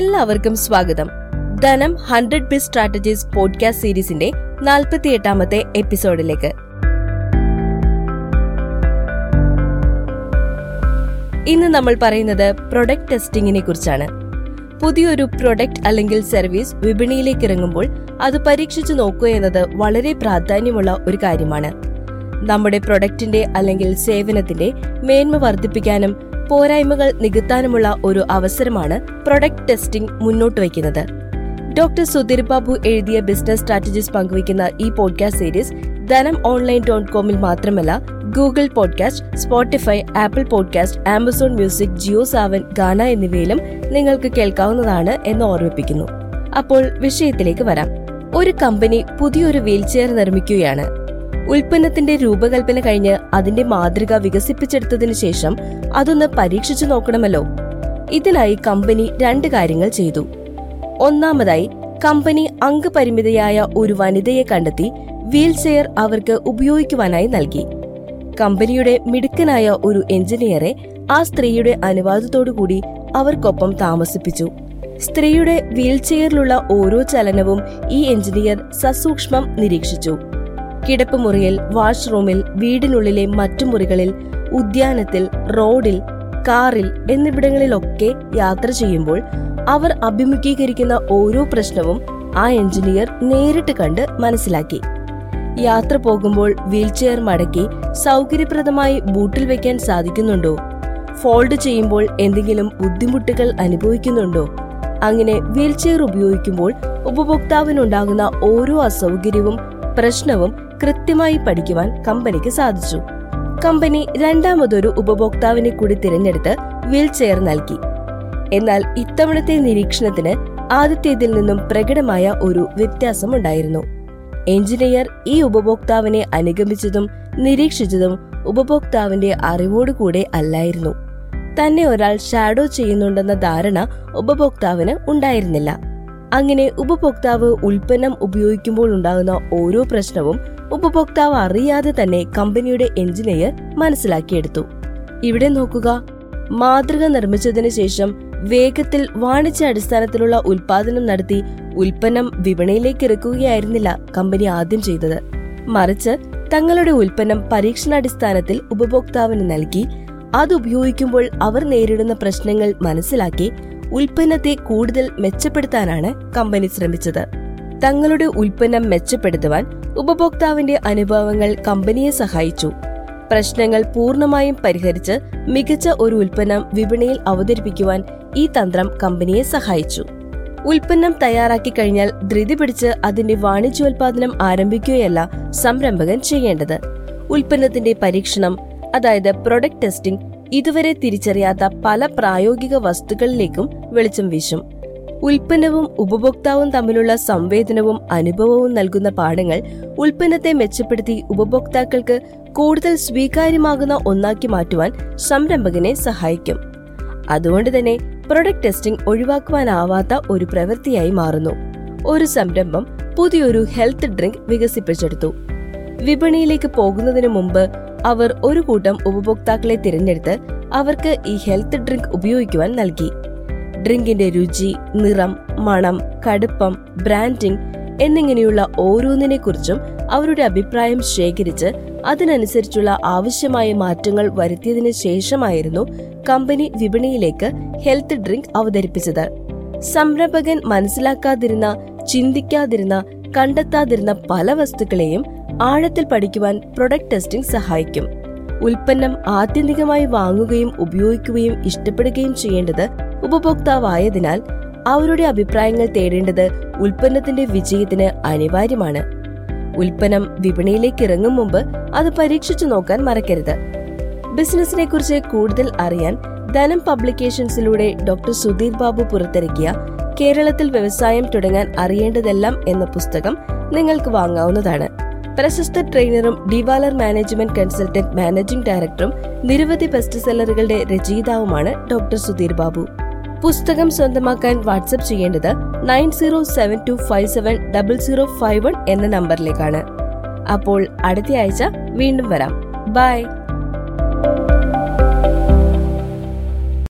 എല്ലാവർക്കും സ്വാഗതം. ധനം ഹൺഡ്രഡ് ബിസ് സ്ട്രാറ്റജീസ് പോഡ്കാസ്റ്റ് സീരീസിന്റെ നാൽപ്പത്തിയെട്ടാമത്തെ എപ്പിസോഡിലേക്ക്. ഇന്ന് നമ്മൾ പറയുന്നത് പ്രൊഡക്റ്റ് ടെസ്റ്റിംഗിനെ കുറിച്ചാണ്. പുതിയൊരു പ്രൊഡക്റ്റ് അല്ലെങ്കിൽ സർവീസ് വിപണിയിലേക്ക് ഇറങ്ങുമ്പോൾ അത് പരീക്ഷിച്ചു നോക്കുക എന്നത് വളരെ പ്രാധാന്യമുള്ള ഒരു കാര്യമാണ്. നമ്മുടെ പ്രൊഡക്റ്റിന്റെ അല്ലെങ്കിൽ സേവനത്തിന്റെ മേന്മ വർദ്ധിപ്പിക്കാനും പോരായ്മകൾ നികത്താനുമുള്ള ഒരു അവസരമാണ് പ്രൊഡക്റ്റ് ടെസ്റ്റിംഗ് മുന്നോട്ട് വയ്ക്കുന്നത്. ഡോക്ടർ സുധീർ ബാബു എഴുതിയ ബിസിനസ് സ്ട്രാറ്റജീസ് പങ്കുവയ്ക്കുന്ന ഈ podcast series Dhanam online dot കോമിൽ മാത്രമല്ല Google podcast Spotify Apple podcast Amazon music Jio Saavn Gaana എന്നിവയിലും നിങ്ങൾക്ക് കേൾക്കാവുന്നതാണ് എന്ന് ഓർമ്മിപ്പിക്കുന്നു. അപ്പോൾ വിഷയത്തിലേക്ക് വരാം. ഒരു കമ്പനി പുതിയൊരു വീൽചെയർ നിർമ്മിക്കുകയാണ്. ഉൽപ്പന്നത്തിന്റെ രൂപകൽപ്പന കഴിഞ്ഞ് അതിന്റെ മാതൃക വികസിപ്പിച്ചെടുത്തതിനു ശേഷം അതൊന്ന് പരീക്ഷിച്ചു നോക്കണമല്ലോ. ഇതിനായി കമ്പനി രണ്ട് കാര്യങ്ങൾ ചെയ്തു. ഒന്നാമതായി കമ്പനി അംഗപരിമിതയായ ഒരു വനിതയെ കണ്ടെത്തി വീൽ ചെയർ അവർക്ക് ഉപയോഗിക്കുവാനായി നൽകി. കമ്പനിയുടെ മിടുക്കനായ ഒരു എഞ്ചിനീയറെ ആ സ്ത്രീയുടെ അനുവാദത്തോടുകൂടി അവർക്കൊപ്പം താമസിപ്പിച്ചു. സ്ത്രീയുടെ വീൽചെയറിലുള്ള ഓരോ ചലനവും ഈ എഞ്ചിനീയർ സസൂക്ഷ്മം നിരീക്ഷിച്ചു. കിടപ്പുമുറിയിൽ വാഷ്റൂമിൽ വീടിനുള്ളിലെ മറ്റു മുറികളിൽ ഉദ്യാനത്തിൽ റോഡിൽ കാറിൽ എന്നിവിടങ്ങളിലൊക്കെ യാത്ര ചെയ്യുമ്പോൾ അവർ അഭിമുഖീകരിക്കുന്ന ഓരോ പ്രശ്നവും ആ എഞ്ചിനീയർ നേരിട്ട് കണ്ട് മനസ്സിലാക്കി. യാത്ര പോകുമ്പോൾ വീൽചെയർ മടക്കി സൗകര്യപ്രദമായി ബൂട്ടിൽ വെക്കാൻ സാധിക്കുന്നുണ്ടോ? ഫോൾഡ് ചെയ്യുമ്പോൾ എന്തെങ്കിലും ബുദ്ധിമുട്ടുകൾ അനുഭവിക്കുന്നുണ്ടോ? അങ്ങനെ വീൽചെയർ ഉപയോഗിക്കുമ്പോൾ ഉപഭോക്താവിനുണ്ടാകുന്ന ഓരോ അസൗകര്യവും പ്രശ്നവും കൃത്യമായി പഠിക്കുവാൻ കമ്പനിക്ക് സാധിച്ചു. കമ്പനി രണ്ടാമതൊരു ഉപഭോക്താവിനെ കൂടി തിരഞ്ഞെടുത്ത് വീൽചെയർ നൽകി. എന്നാൽ ഇത്തവണത്തെ നിരീക്ഷണത്തിന് ആദ്യത്തേതിൽ നിന്നും പ്രകടമായ ഒരു വ്യത്യാസമുണ്ടായിരുന്നു. എഞ്ചിനീയർ ഈ ഉപഭോക്താവിനെ അനുഗമിച്ചതും നിരീക്ഷിച്ചതും ഉപഭോക്താവിന്റെ അറിവോടുകൂടെ അല്ലായിരുന്നു. തന്നെ ഒരാൾ ഷാഡോ ചെയ്യുന്നുണ്ടെന്ന ധാരണ ഉപഭോക്താവിന് ഉണ്ടായിരുന്നില്ല. അങ്ങനെ ഉപഭോക്താവ് ഉൽപ്പന്നം ഉപയോഗിക്കുമ്പോൾ ഉണ്ടാകുന്ന ഓരോ പ്രശ്നവും ഉപഭോക്താവ് അറിയാതെ തന്നെ കമ്പനിയുടെ എഞ്ചിനീയർ മനസ്സിലാക്കിയെടുത്തു. ഇവിടെ നോക്കുക. മാതൃക നിർമ്മിച്ചതിന് ശേഷം വേഗത്തിൽ വാണിജ്യ അടിസ്ഥാനത്തിലുള്ള ഉൽപാദനം നടത്തി ഉൽപ്പന്നം വിപണിയിലേക്ക് ഇറക്കുകയായിരുന്നില്ല കമ്പനി ആദ്യം ചെയ്തത്. മറിച്ച് തങ്ങളുടെ ഉൽപ്പന്നം പരീക്ഷണാടിസ്ഥാനത്തിൽ ഉപഭോക്താവിന് നൽകി അത് ഉപയോഗിക്കുമ്പോൾ അവർ നേരിടുന്ന പ്രശ്നങ്ങൾ മനസ്സിലാക്കി ഉൽപ്പന്നത്തെ കൂടുതൽ മെച്ചപ്പെടുത്താനാണ് കമ്പനി ശ്രമിച്ചത്. തങ്ങളുടെ ഉൽപ്പന്നം മെച്ചപ്പെടുത്തുവാൻ ഉപഭോക്താവിന്റെ അനുഭവങ്ങൾ കമ്പനിയെ സഹായിച്ചു. പ്രശ്നങ്ങൾ പൂർണമായും പരിഹരിച്ച് മികച്ച ഒരു ഉൽപ്പന്നം വിപണിയിൽ അവതരിപ്പിക്കുവാൻ ഈ തന്ത്രം കമ്പനിയെ സഹായിച്ചു. ഉൽപ്പന്നം തയ്യാറാക്കി കഴിഞ്ഞാൽ ധൃതി പിടിച്ച് അതിന്റെ വാണിജ്യോൽപാദനം ആരംഭിക്കുകയല്ല സംരംഭകൻ ചെയ്യേണ്ടത്. ഉൽപ്പന്നത്തിന്റെ പരീക്ഷണം അതായത് പ്രൊഡക്റ്റ് ടെസ്റ്റിംഗ് ഇതുവരെ തിരിച്ചറിയാത്ത പല പ്രായോഗിക വസ്തുക്കളിലേക്കും വെളിച്ചം വീശും. ഉൽപ്പന്നവും ഉപഭോക്താവും തമ്മിലുള്ള സംവേദനവും അനുഭവവും നൽകുന്ന പാഠങ്ങൾ ഉൽപ്പന്നത്തെ മെച്ചപ്പെടുത്തി ഉപഭോക്താക്കൾക്ക് കൂടുതൽ സ്വീകാര്യമാകുന്ന ഒന്നാക്കി മാറ്റുവാൻ സംരംഭകനെ സഹായിക്കും. അതുകൊണ്ട് തന്നെ പ്രൊഡക്റ്റ് ടെസ്റ്റിംഗ് ഒഴിവാക്കുവാനാവാത്ത ഒരു പ്രവൃത്തിയായി മാറുന്നു. ഒരു സംരംഭം പുതിയൊരു ഹെൽത്ത് ഡ്രിങ്ക് വികസിപ്പിച്ചെടുത്തു. വിപണിയിലേക്ക് പോകുന്നതിന് മുമ്പ് അവർ ഒരു കൂട്ടം ഉപഭോക്താക്കളെ തിരഞ്ഞെടുത്ത് അവർക്ക് ഈ ഹെൽത്ത് ഡ്രിങ്ക് ഉപയോഗിക്കുവാൻ നൽകി. ഡ്രിങ്കിന്റെ രുചി നിറം മണം കടുപ്പം ബ്രാൻഡിംഗ് എന്നിങ്ങനെയുള്ള ഓരോന്നിനെ കുറിച്ചും അവരുടെ അഭിപ്രായം ശേഖരിച്ച് അതിനനുസരിച്ചുള്ള ആവശ്യമായ മാറ്റങ്ങൾ വരുത്തിയതിന് ശേഷമായിരുന്നു കമ്പനി വിപണിയിലേക്ക് ഹെൽത്ത് ഡ്രിങ്ക് അവതരിപ്പിച്ചത്. സംരംഭകൻ മനസ്സിലാക്കാതിരുന്ന ചിന്തിക്കാതിരുന്ന കണ്ടെത്താതിരുന്ന പല വസ്തുക്കളെയും ആഴത്തിൽ പഠിക്കുവാൻ പ്രൊഡക്റ്റ് ടെസ്റ്റിംഗ് സഹായിക്കും. ഉൽപ്പന്നം ആത്യന്തികമായി വാങ്ങുകയും ഉപയോഗിക്കുകയും ഇഷ്ടപ്പെടുകയും ചെയ്യേണ്ടത് ഉപഭോക്താവായതിനാൽ അവരുടെ അഭിപ്രായങ്ങൾ തേടേണ്ടത് ഉൽപ്പന്നത്തിന്റെ വിജയത്തിന് അനിവാര്യമാണ്. ഉൽപ്പന്നം വിപണിയിലേക്ക് ഇറങ്ങും മുമ്പ് അത് പരീക്ഷിച്ചു നോക്കാൻ മറക്കരുത്. ബിസിനസിനെ കുറിച്ച് കൂടുതൽ അറിയാൻ ധനം പബ്ലിക്കേഷൻസിലൂടെ ഡോക്ടർ സുധീർ ബാബു പുറത്തിറക്കിയ കേരളത്തിൽ വ്യവസായം തുടങ്ങാൻ അറിയേണ്ടതെല്ലാം എന്ന പുസ്തകം നിങ്ങൾക്ക് വാങ്ങാവുന്നതാണ്. പ്രശസ്ത ട്രെയിനറും ഡിവാലർ മാനേജ്മെന്റ് കൺസൾട്ടന്റ് മാനേജിംഗ് ഡയറക്ടറും നിരവധി ബെസ്റ്റ് സെല്ലറുകളുടെ രചയിതാവുമാണ് ഡോക്ടർ സുധീർ ബാബു. പുസ്തകം സ്വന്തമാക്കാൻ വാട്സ്ആപ്പ് ചെയ്യേണ്ടത് nine zero seven two five seven double zero five one എന്ന നമ്പറിലേക്കാണ്. അപ്പോൾ അടുത്ത ആഴ്ച വീണ്ടും വരാം. ബൈ.